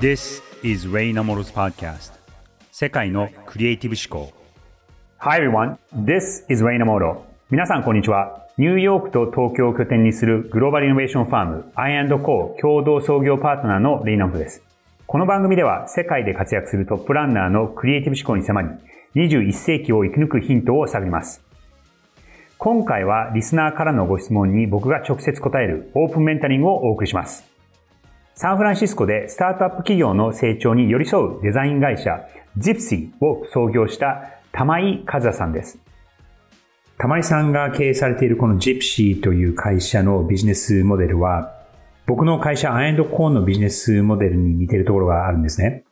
This is Ray Namoro's podcast. 世界のクリエイティブ思考。Hi everyone, this is Ray Namoro. 皆さんこんにちは。ニューヨークと東京を拠点にするグローバルイノベーションファーム I&Co 共同創業パートナーのレイナムです。この番組では世界で活躍するトップランナーのクリエイティブ思考に迫り21世紀を生き抜くヒントを探ります。今回はリスナーからのご質問に僕が直接答えるオープンメンタリングをお送りします。サンフランシスコでスタートアップ企業の成長に寄り添うデザイン会社 Zipsy を創業した玉井和也さんです。玉井さんが経営されているこの Gypsy という会社のビジネスモデルは僕の会社 I&Co のビジネスモデルに似ているところがあるんですね。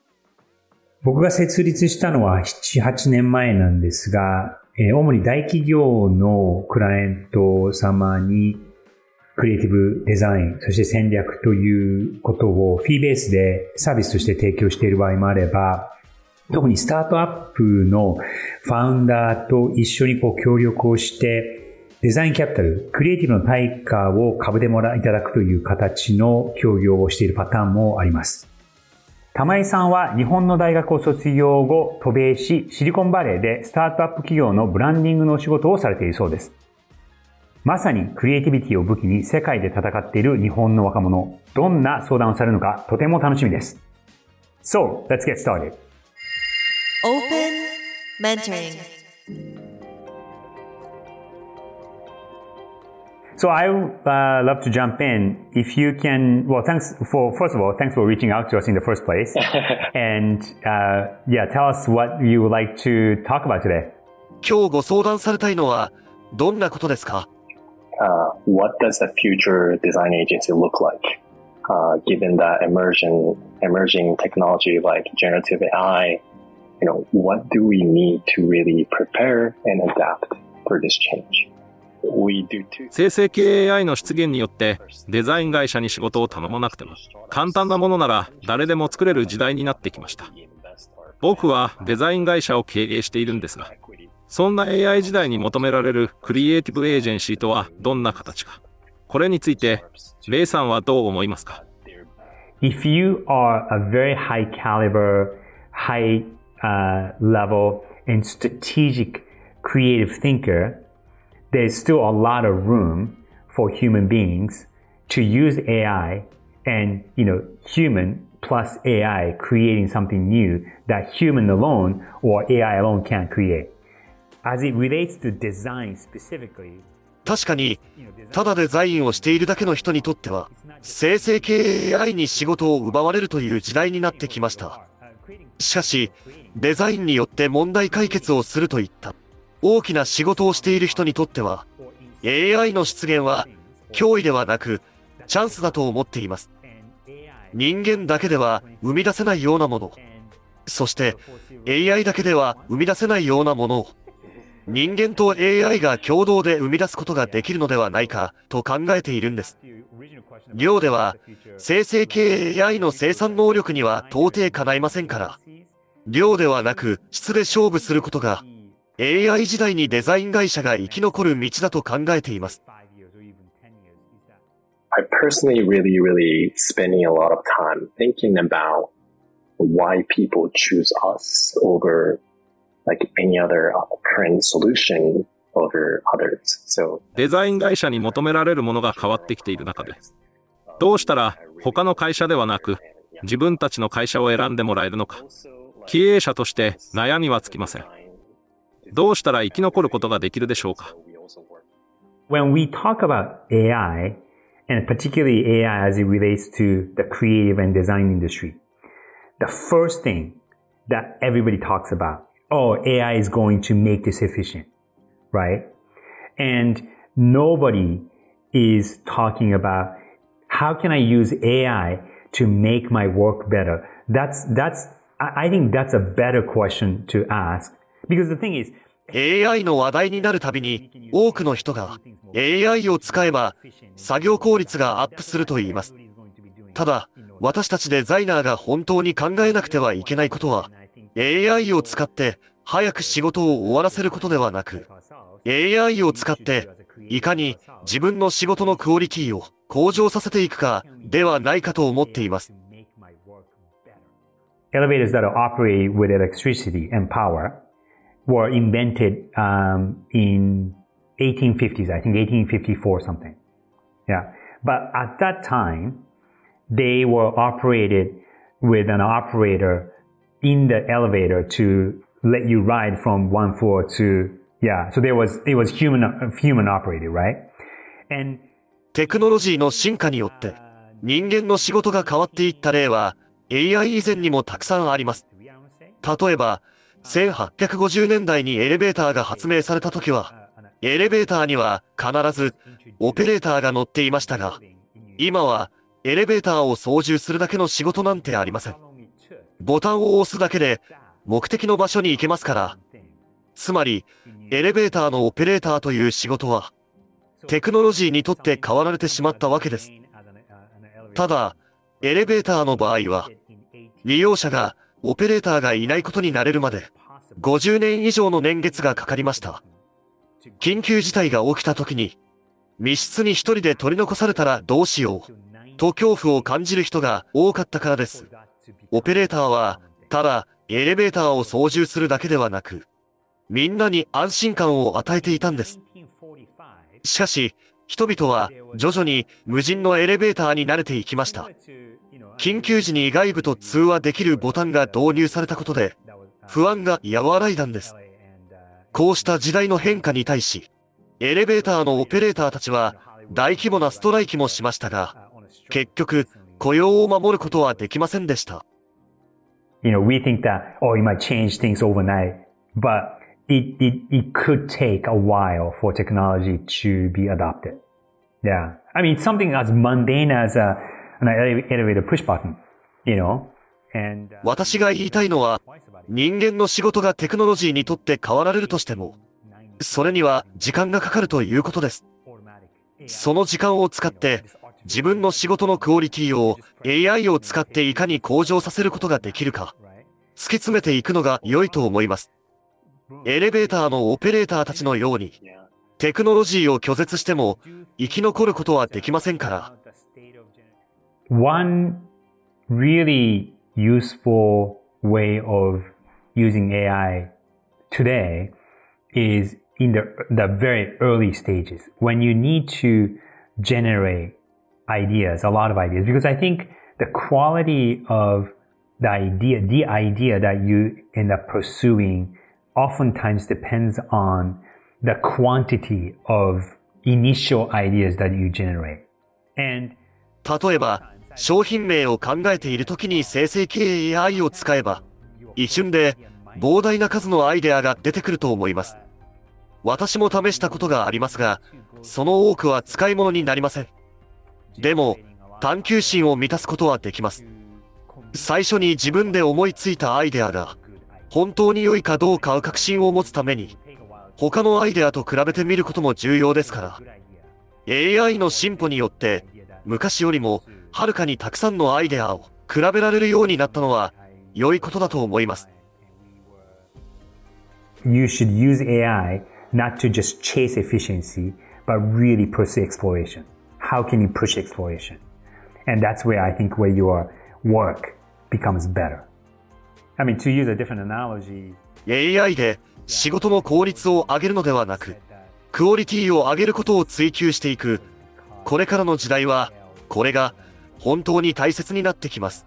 僕が設立したのは7、8年前なんですが、主に大企業のクライアント様にクリエイティブデザイン、そして戦略ということをフィーベースでサービスとして提供している場合もあれば、特にスタートアップのファウンダーと一緒にこう協力をして、デザインキャピタル、クリエイティブの対価を株でもらいただくという形の協業をしているパターンもあります。玉井さんは日本の大学を卒業後渡米し、シリコンバレーでスタートアップ企業のブランディングのお仕事をされているそうです。まさにクリエイティビティを武器に世界で戦っている日本の若者、どんな相談をされるのかとても楽しみです。So, let's get started. Open Mentoring So I uh, love to jump in. If you can, well, thanks for first of all, thanks for reaching out to us in the first place, and uh, yeah, tell us what you would like to talk about today. 今日ご相談されたいのはどんなことですか uh, What does the future design agency look like? Uh, given that emerging emerging technology like generative AI, you know, what do we need to really prepare and adapt for this change? 生成系 AI の出現によってデザイン会社に仕事を頼まなくても簡単なものなら誰でも作れる時代になってきました。僕はデザイン会社を経営しているんですが、そんな AI 時代に求められるクリエイティブエージェンシーとはどんな形か。これについて、レイさんはどう思いますか If you are a very high caliber, high、uh, level and strategic creative thinker, there's still a lot of room for human beings to use AI and, you know, human plus AI creating something new that human alone or AI alone can't create. 確かに、ただデザインをしているだけの人にとっては、生成系 AI に仕事を奪われるという時代になってきました。しかし、デザインによって問題解決をするといった大きな仕事をしている人にとっては、AI の出現は脅威ではなく、チャンスだと思っています。人間だけでは生み出せないようなもの、そして AI だけでは生み出せないようなものを、人間と AI が共同で生み出すことができるのではないかと考えているんです。量では生成系 AI の生産能力には到底叶いませんから、量ではなく質で勝負することが AI 時代にデザイン会社が生き残る道だと考えています。I personally really, really spending a lot of time thinking about why people choose us over like any other current solution over others. So デザイン会社に求められるものが変わってきている中で、どうしたら他の会社ではなく自分たちの会社を選んでもらえるのか、経営者として悩みはつきません。どうしたら生き残ることができるでしょうか When we talk about AI, and particularly AI as it relates to the creative and design industry, the first thing that everybody talks about, oh, AI is going to make this efficient, right? And nobody is talking about how can I use AI to make my work better? That's, that's, I think that's a better question to ask Because the thing is, AI の話題になるたびに多くの人が AI を使えば作業効率がアップすると言います。ただ、私たちデザイナーが本当に考えなくてはいけないことは AI を使って早く仕事を終わらせることではなく AI を使っていかに自分の仕事のクオリティを向上させていくかではないかと思っています。elevators that operate with electricity and power were invented um, in 1850s, I think 1854 something. Yeah. But at that time, they were operated with an operator in the elevator to let you ride from one floor to, yeah. So there was, it was human, human operated, right? And テクノロジーの進化によって人間の仕事が変わっていった例は AI 以前にもたくさんあります。例えば、1850年代にエレベーターが発明された時は、エレベーターには必ずオペレーターが乗っていましたが、今はエレベーターを操縦するだけの仕事なんてありません。ボタンを押すだけで目的の場所に行けますから、つまり、エレベーターのオペレーターという仕事は、テクノロジーにとって変わられてしまったわけです。ただ、エレベーターの場合は、利用者がオペレーターがいないことになれるまで、50年以上の年月がかかりました。緊急事態が起きた時に、密室に一人で取り残されたらどうしよう、と恐怖を感じる人が多かったからです。オペレーターは、ただエレベーターを操縦するだけではなく、みんなに安心感を与えていたんです。しかし、人々は徐々に無人のエレベーターに慣れていきました。緊急時に外部と通話できるボタンが導入されたことで、不安が和らいだんです。こうした時代の変化に対し、エレベーターのオペレーターたちは大規模なストライキもしましたが、結局、雇用を守ることはできませんでした。You know, we think that, oh, it might change things overnight, but it, it, it could take a while for technology to be adopted. Yeah. I mean, something as mundane as a, an elevator push button, you know? And, uh, 私が言いたいのは、人間の仕事がテクノロジーにとって変わられるとしても、それには時間がかかるということです。その時間を使って自分の仕事のクオリティを AI を使っていかに向上させることができるか、突き詰めていくのが良いと思います。エレベーターのオペレーターたちのように、テクノロジーを拒絶しても生き残ることはできませんから。One really useful way of using AI today is in the, the very early stages when you need to generate ideas, a lot of ideas, because I think the quality of the idea, the idea that you end up pursuing oftentimes depends on the quantity of initial ideas that you generate. And 例えば、商品名を考えている時に生成系 AI を使えば、一瞬で膨大な数のアイデアが出てくると思います。私も試したことがありますが、その多くは使い物になりません。でも、探求心を満たすことはできます。最初に自分で思いついたアイデアが、本当に良いかどうかを確信を持つために、他のアイデアと比べてみることも重要ですから。AI の進歩によって、昔よりもはるかにたくさんのアイデアを比べられるようになったのは良いことだと思います。You should use AI not to just chase efficiency, but really pursue exploration. How can you push exploration? And that's where I think where your work becomes better. I mean, to use a different analogy. AI で仕事の効率を上げるのではなく、クオリティを上げることを追求していく。これからの時代は、これが本当に大切になってきます。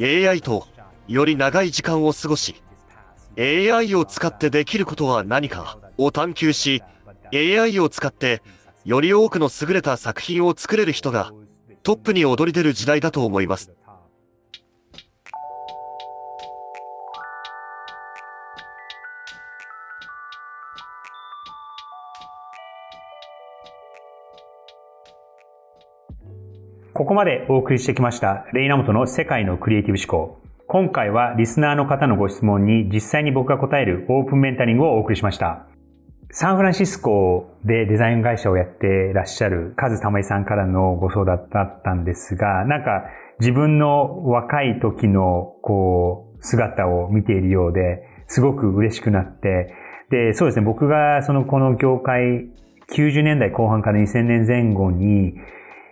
AI とより長い時間を過ごし、AI を使ってできることは何かを探求し、AI を使ってより多くの優れた作品を作れる人がトップに躍り出る時代だと思います。ここまでお送りしてきました、レイナモトの世界のクリエイティブ思考。今回はリスナーの方のご質問に実際に僕が答えるオープンメンタリングをお送りしました。サンフランシスコでデザイン会社をやってらっしゃるカズタマイさんからのご相談だったんですが、なんか自分の若い時のこう姿を見ているようで、すごく嬉しくなって、で、そうですね、僕がそのこの業界90年代後半から2000年前後に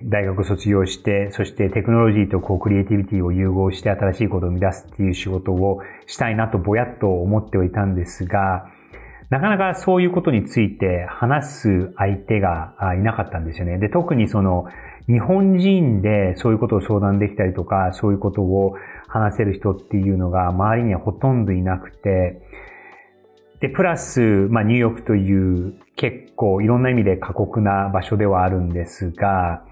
大学卒業して、そしてテクノロジーとこうクリエイティビティを融合して新しいことを生み出すっていう仕事をしたいなとぼやっと思ってはいたんですが、なかなかそういうことについて話す相手がいなかったんですよね。で、特にその日本人でそういうことを相談できたりとか、そういうことを話せる人っていうのが周りにはほとんどいなくて、で、プラス、まあ、ニューヨークという結構いろんな意味で過酷な場所ではあるんですが、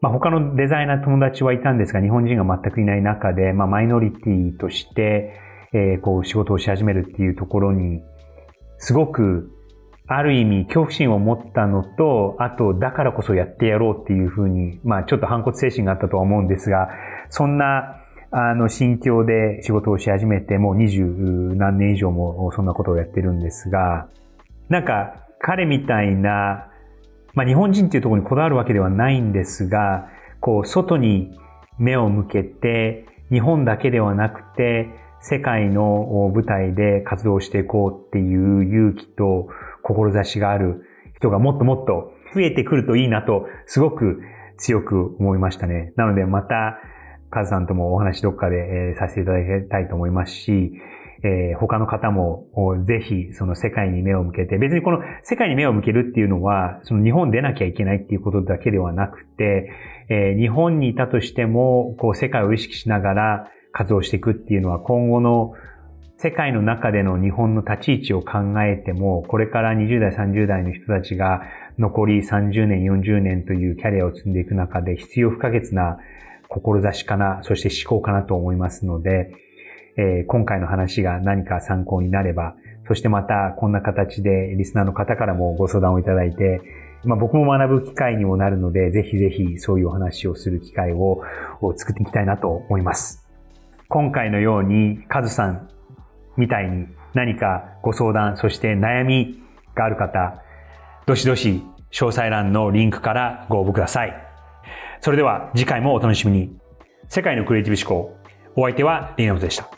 まあ、他のデザイナー友達はいたんですが、日本人が全くいない中で、まあ、マイノリティとして、えー、こう、仕事をし始めるっていうところに、すごく、ある意味、恐怖心を持ったのと、あと、だからこそやってやろうっていうふうに、まあ、ちょっと反骨精神があったとは思うんですが、そんな、あの、心境で仕事をし始めて、もう二十何年以上もそんなことをやってるんですが、なんか、彼みたいな、まあ、日本人っていうところにこだわるわけではないんですが、こう、外に目を向けて、日本だけではなくて、世界の舞台で活動していこうっていう勇気と志がある人がもっともっと増えてくるといいなと、すごく強く思いましたね。なのでまた、カズさんともお話どっかで、させていただきたいと思いますし、えー、他の方もぜひその世界に目を向けて、別にこの世界に目を向けるっていうのは、その日本出なきゃいけないっていうことだけではなくて、えー、日本にいたとしても、こう世界を意識しながら活動していくっていうのは今後の世界の中での日本の立ち位置を考えても、これから20代、30代の人たちが残り30年、40年というキャリアを積んでいく中で必要不可欠な志かな、そして思考かなと思いますので、えー、今回の話が何か参考になれば、そしてまたこんな形でリスナーの方からもご相談をいただいて、まあ、僕も学ぶ機会にもなるので、ぜひぜひそういうお話をする機会を作っていきたいなと思います。今回のように、カズさんみたいに何かご相談、そして悩みがある方、どしどし詳細欄のリンクからご応募ください。それでは次回もお楽しみに。世界のクリエイティブ思考。お相手はリーナムでした。